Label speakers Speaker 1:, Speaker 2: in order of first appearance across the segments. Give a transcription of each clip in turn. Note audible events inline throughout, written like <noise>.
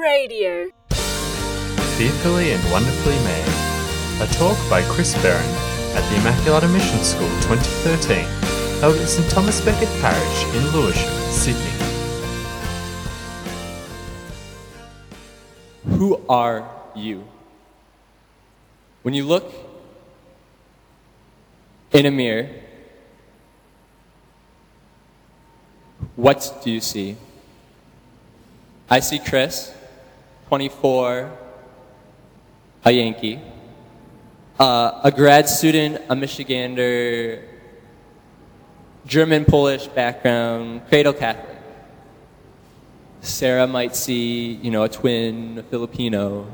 Speaker 1: Radio.
Speaker 2: Fearfully and Wonderfully Made. A talk by Chris Barron at the Immaculata Mission School 2013, held at St Thomas Becket Parish in Lewisham, Sydney.
Speaker 3: Who are you? When you look in a mirror, what do you see? I see Chris, 24, a Yankee, uh, a grad student, a Michigander, German Polish background, cradle Catholic. Sarah might see, you know, a twin, a Filipino.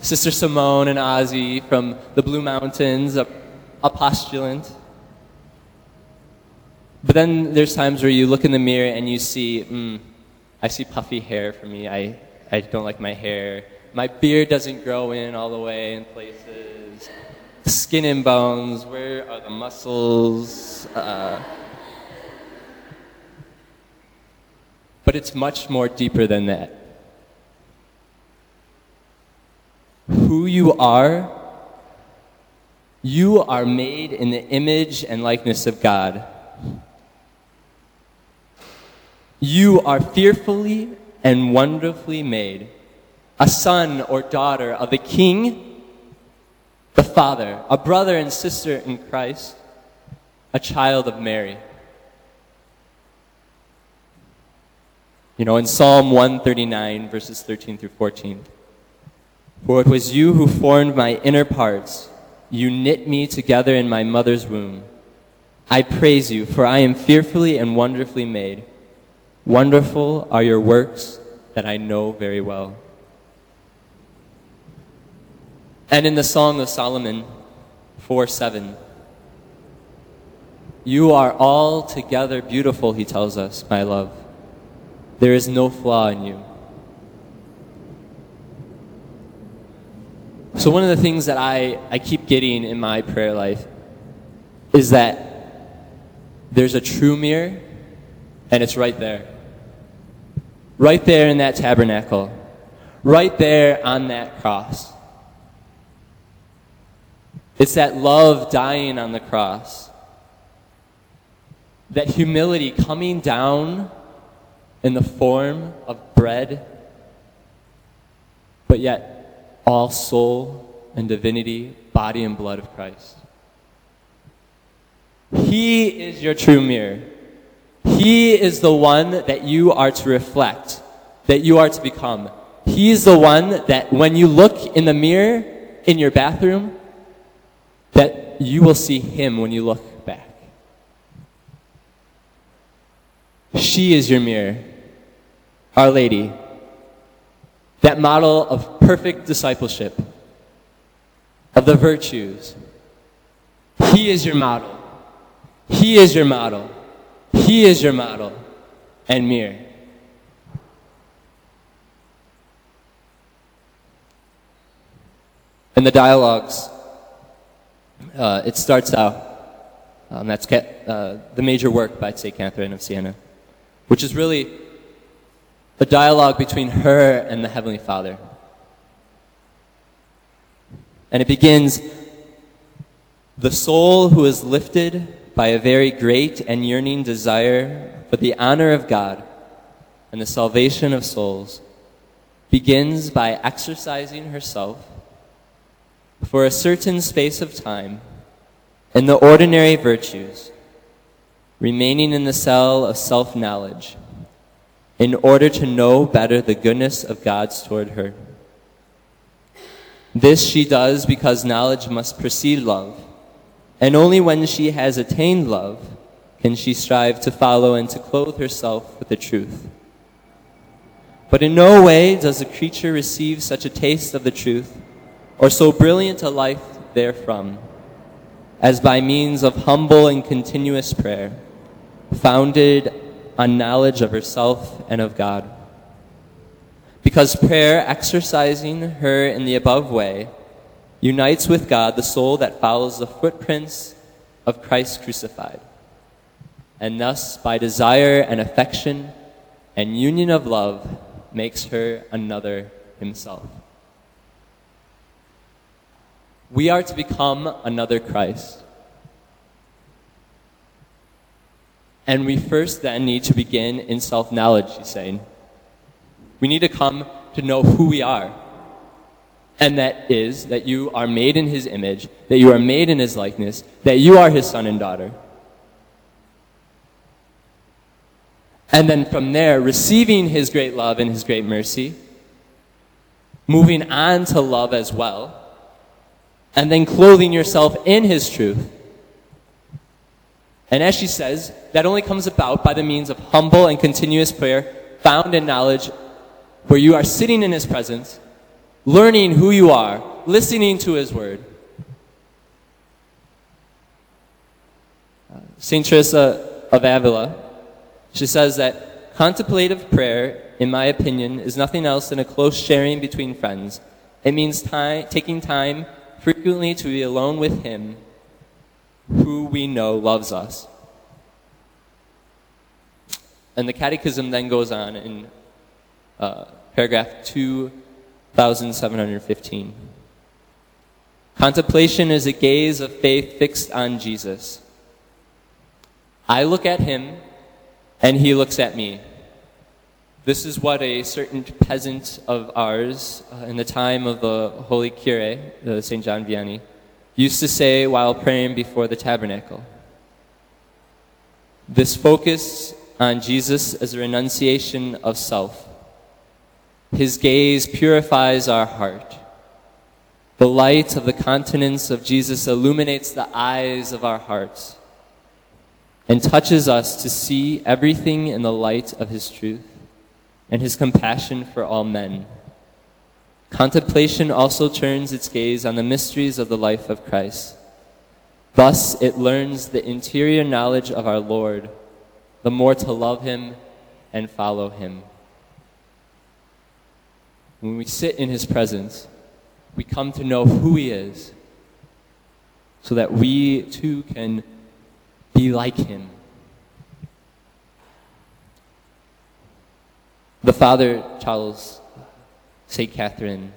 Speaker 3: Sister Simone and Aussie from the Blue Mountains, a, a postulant. But then there's times where you look in the mirror and you see, mm, I see puffy hair for me. I, I don't like my hair. My beard doesn't grow in all the way in places. Skin and bones, where are the muscles? Uh, but it's much more deeper than that. Who you are, you are made in the image and likeness of God. You are fearfully and wonderfully made, a son or daughter of the King, the Father, a brother and sister in Christ, a child of Mary. You know, in Psalm 139, verses 13 through 14, For it was you who formed my inner parts, you knit me together in my mother's womb. I praise you, for I am fearfully and wonderfully made. Wonderful are your works that I know very well. And in the Song of Solomon 4 7, you are altogether beautiful, he tells us, my love. There is no flaw in you. So, one of the things that I, I keep getting in my prayer life is that there's a true mirror, and it's right there. Right there in that tabernacle. Right there on that cross. It's that love dying on the cross. That humility coming down in the form of bread, but yet all soul and divinity, body and blood of Christ. He is your true mirror. He is the one that you are to reflect, that you are to become. He's the one that when you look in the mirror in your bathroom, that you will see him when you look back. She is your mirror, Our Lady, that model of perfect discipleship, of the virtues. He is your model. He is your model. He is your model and mirror. In the dialogues, uh, it starts out, um, that's uh, the major work by St. Catherine of Siena, which is really a dialogue between her and the Heavenly Father. And it begins The soul who is lifted by a very great and yearning desire for the honor of God and the salvation of souls, begins by exercising herself for a certain space of time in the ordinary virtues, remaining in the cell of self knowledge, in order to know better the goodness of God's toward her. This she does because knowledge must precede love and only when she has attained love can she strive to follow and to clothe herself with the truth. But in no way does a creature receive such a taste of the truth, or so brilliant a life therefrom, as by means of humble and continuous prayer, founded on knowledge of herself and of God. Because prayer, exercising her in the above way, unites with God the soul that follows the footprints of Christ crucified, and thus, by desire and affection and union of love makes her another himself. We are to become another Christ. And we first then need to begin in self knowledge, he's saying. We need to come to know who we are. And that is that you are made in his image, that you are made in his likeness, that you are his son and daughter. And then from there, receiving his great love and his great mercy, moving on to love as well, and then clothing yourself in his truth. And as she says, that only comes about by the means of humble and continuous prayer, found in knowledge, where you are sitting in his presence, learning who you are, listening to his word. St. Teresa of Avila she says that contemplative prayer, in my opinion, is nothing else than a close sharing between friends. It means time, taking time frequently to be alone with Him who we know loves us. And the Catechism then goes on in uh, paragraph 2715. Contemplation is a gaze of faith fixed on Jesus. I look at him and he looks at me. This is what a certain peasant of Ars uh, in the time of the Holy Cure, uh, St. John Vianney, used to say while praying before the tabernacle. This focus on Jesus as a renunciation of self. His gaze purifies our heart. The light of the countenance of Jesus illuminates the eyes of our hearts and touches us to see everything in the light of his truth and his compassion for all men. Contemplation also turns its gaze on the mysteries of the life of Christ. Thus, it learns the interior knowledge of our Lord, the more to love him and follow him. When we sit in his presence, we come to know who he is, so that we too can be like him. The Father tells St. Catherine,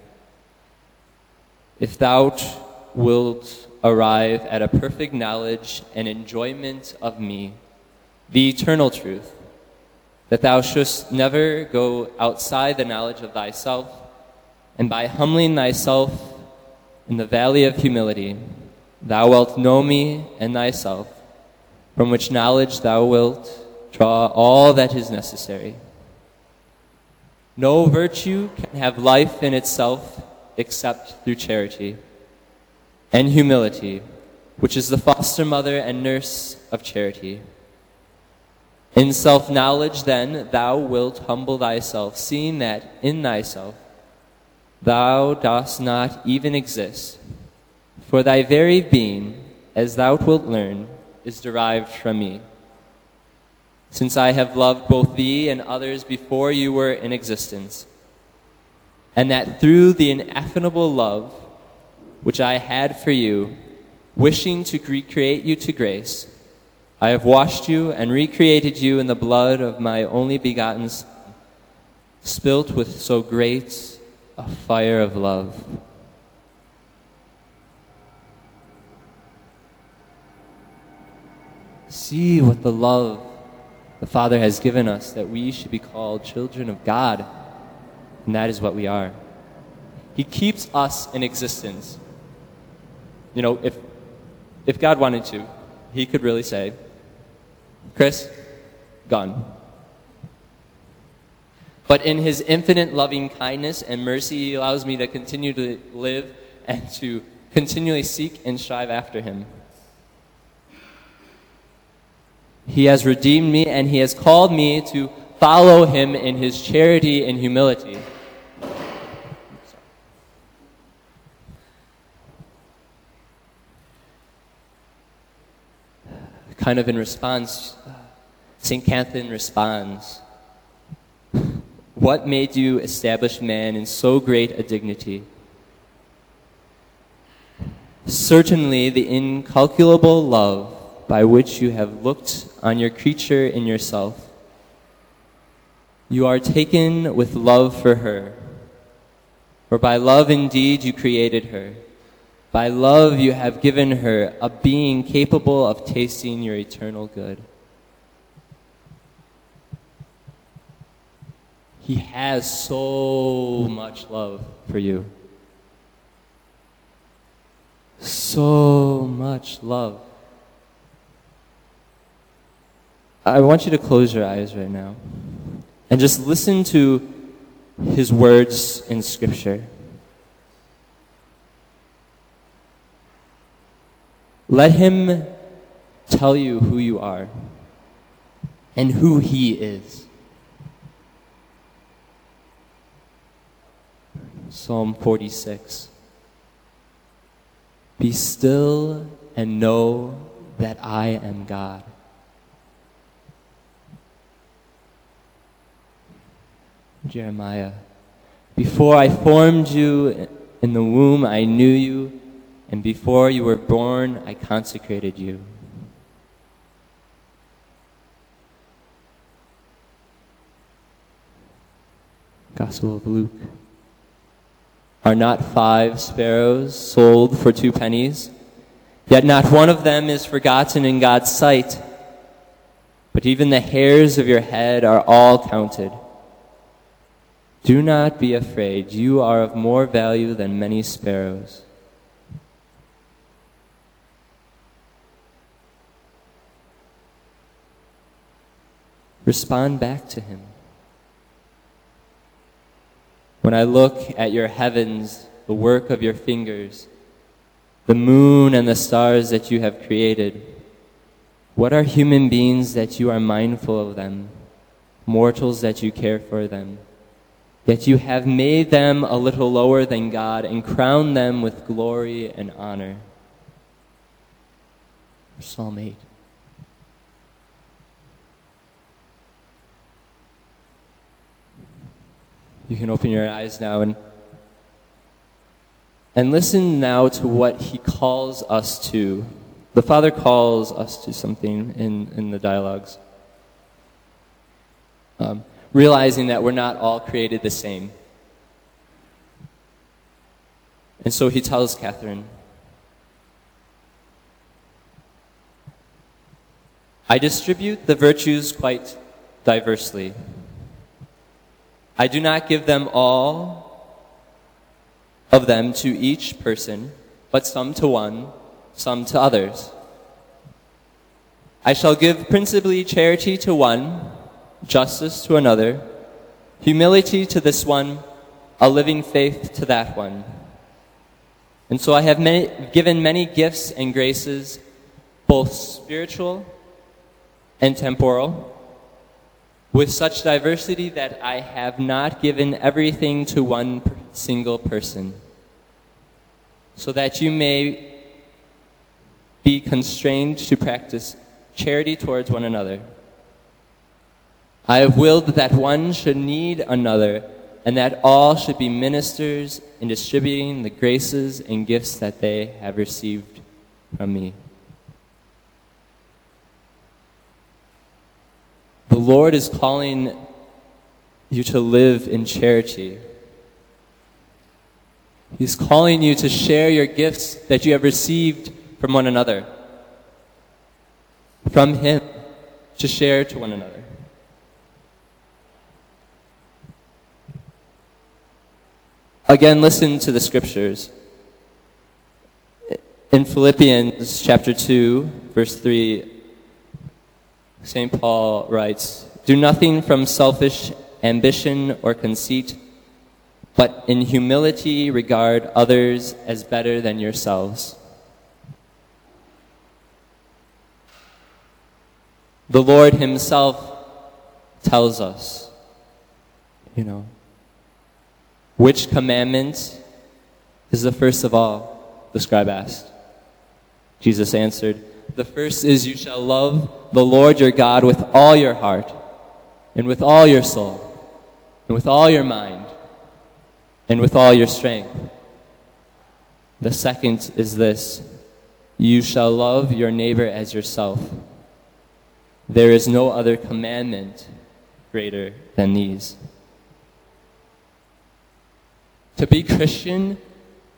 Speaker 3: If thou wilt arrive at a perfect knowledge and enjoyment of me, the eternal truth, that thou shouldst never go outside the knowledge of thyself, and by humbling thyself in the valley of humility, thou wilt know me and thyself, from which knowledge thou wilt draw all that is necessary. No virtue can have life in itself except through charity and humility, which is the foster mother and nurse of charity. In self knowledge, then, thou wilt humble thyself, seeing that in thyself thou dost not even exist. For thy very being, as thou wilt learn, is derived from me. Since I have loved both thee and others before you were in existence, and that through the ineffable love which I had for you, wishing to recreate you to grace, I have washed you and recreated you in the blood of my only begotten Son, spilt with so great a fire of love. See what the love the Father has given us that we should be called children of God. And that is what we are. He keeps us in existence. You know, if, if God wanted to, He could really say, Chris, gone. But in His infinite loving kindness and mercy, He allows me to continue to live and to continually seek and strive after Him. He has redeemed me and he has called me to follow him in his charity and humility. Kind of in response, uh, St. Catherine responds What made you establish man in so great a dignity? Certainly, the incalculable love by which you have looked on your creature in yourself. You are taken with love for her. For by love indeed you created her. By love you have given her a being capable of tasting your eternal good. He has so much love for you. So much love. I want you to close your eyes right now and just listen to his words in Scripture. Let him tell you who you are and who he is. Psalm 46. Be still and know that I am God. Jeremiah, before I formed you in the womb, I knew you, and before you were born, I consecrated you. Gospel of Luke. Are not five sparrows sold for two pennies? Yet not one of them is forgotten in God's sight. But even the hairs of your head are all counted. Do not be afraid. You are of more value than many sparrows. Respond back to him. When I look at your heavens, the work of your fingers, the moon and the stars that you have created, what are human beings that you are mindful of them, mortals that you care for them? Yet you have made them a little lower than God and crowned them with glory and honor. Psalm 8. You can open your eyes now and and listen now to what he calls us to. The Father calls us to something in, in the dialogues. Um, realizing that we're not all created the same. And so he tells Catherine, I distribute the virtues quite diversely. I do not give them all of them to each person, but some to one, some to others. I shall give principally charity to one justice to another, humility to this one, a living faith to that one. And so I have many, given many gifts and graces, both spiritual and temporal, with such diversity that I have not given everything to one single person, so that you may be constrained to practice charity towards one another. I have willed that one should need another, and that all should be ministers in distributing the graces and gifts that they have received from me. The Lord is calling you to live in charity. He's calling you to share your gifts that you have received from one another, from Him, to share to one another. Again, listen to the scriptures. In Philippians chapter 2, verse 3, St. Paul writes, Do nothing from selfish ambition or conceit, but in humility regard others as better than yourselves. The Lord Himself tells us, you know, which commandment is the first of all? The scribe asked. Jesus answered, The first is you shall love the Lord your God with all your heart, and with all your soul, and with all your mind, and with all your strength. The second is this You shall love your neighbor as yourself. There is no other commandment greater than these. To be Christian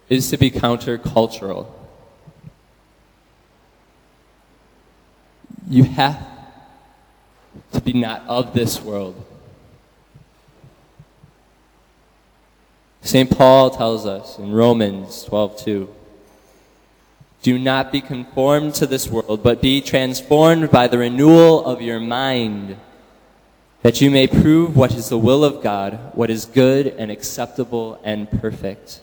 Speaker 3: is to be countercultural. You have to be not of this world. St. Paul tells us in Romans 12:2, "Do not be conformed to this world, but be transformed by the renewal of your mind, that you may prove what is the will of God, what is good and acceptable and perfect."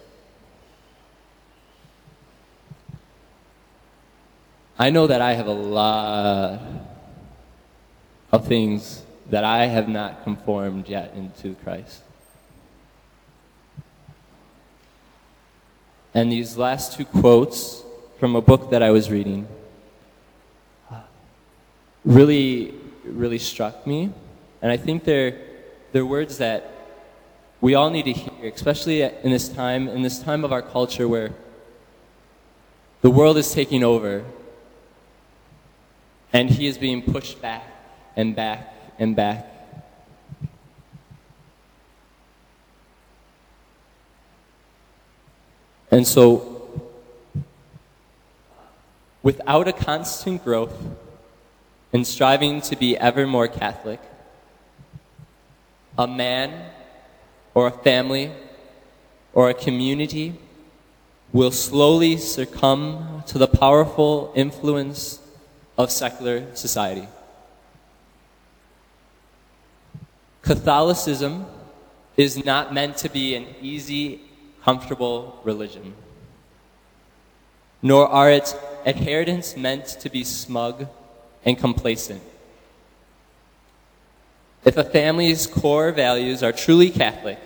Speaker 3: I know that I have a lot of things that I have not conformed yet into Christ. And these last two quotes from a book that I was reading really, really struck me. And I think they're, they're words that we all need to hear, especially in this time, in this time of our culture where the world is taking over and he is being pushed back and back and back. And so, without a constant growth and striving to be ever more Catholic, a man or a family or a community will slowly succumb to the powerful influence of secular society. Catholicism is not meant to be an easy, comfortable religion, nor are its adherents meant to be smug and complacent. If a family's core values are truly Catholic,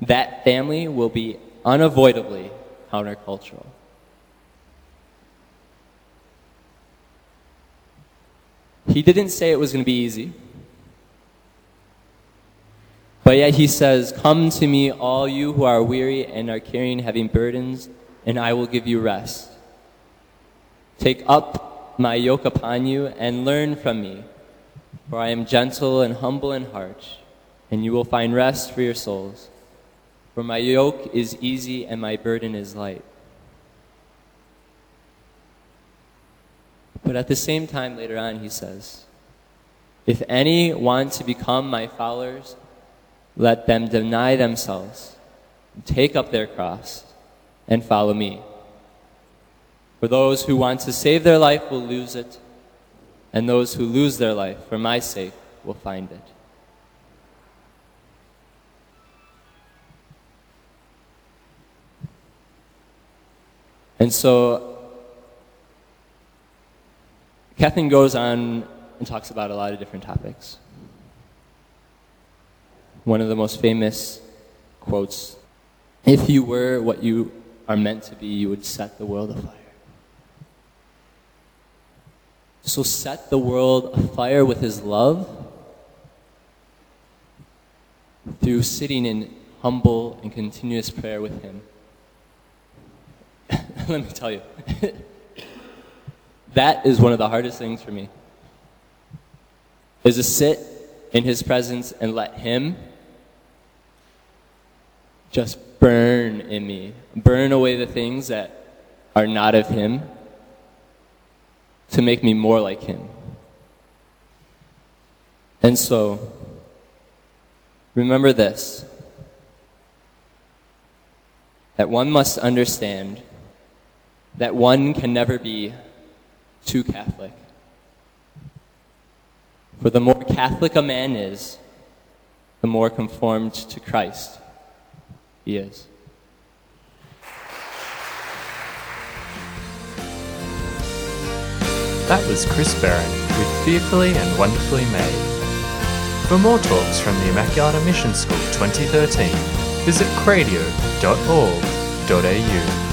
Speaker 3: that family will be unavoidably countercultural. He didn't say it was going to be easy. But yet he says, Come to me, all you who are weary and are carrying heavy burdens, and I will give you rest. Take up my yoke upon you and learn from me, for I am gentle and humble in heart, and you will find rest for your souls. For my yoke is easy and my burden is light. But at the same time, later on, he says, If any want to become my followers, let them deny themselves, take up their cross, and follow me. For those who want to save their life will lose it, and those who lose their life for my sake will find it. And so Catherine goes on and talks about a lot of different topics. One of the most famous quotes If you were what you are meant to be, you would set the world afire. So set the world afire with his love through sitting in humble and continuous prayer with him. <laughs> Let me tell you. <laughs> That is one of the hardest things for me. Is to sit in his presence and let him just burn in me, burn away the things that are not of him to make me more like him. And so, remember this that one must understand that one can never be too Catholic. For the more Catholic a man is, the more conformed to Christ he is.
Speaker 2: That was Chris Barron with Fearfully and Wonderfully Made. For more talks from the Immaculata Mission School 2013, visit cradio.org.au.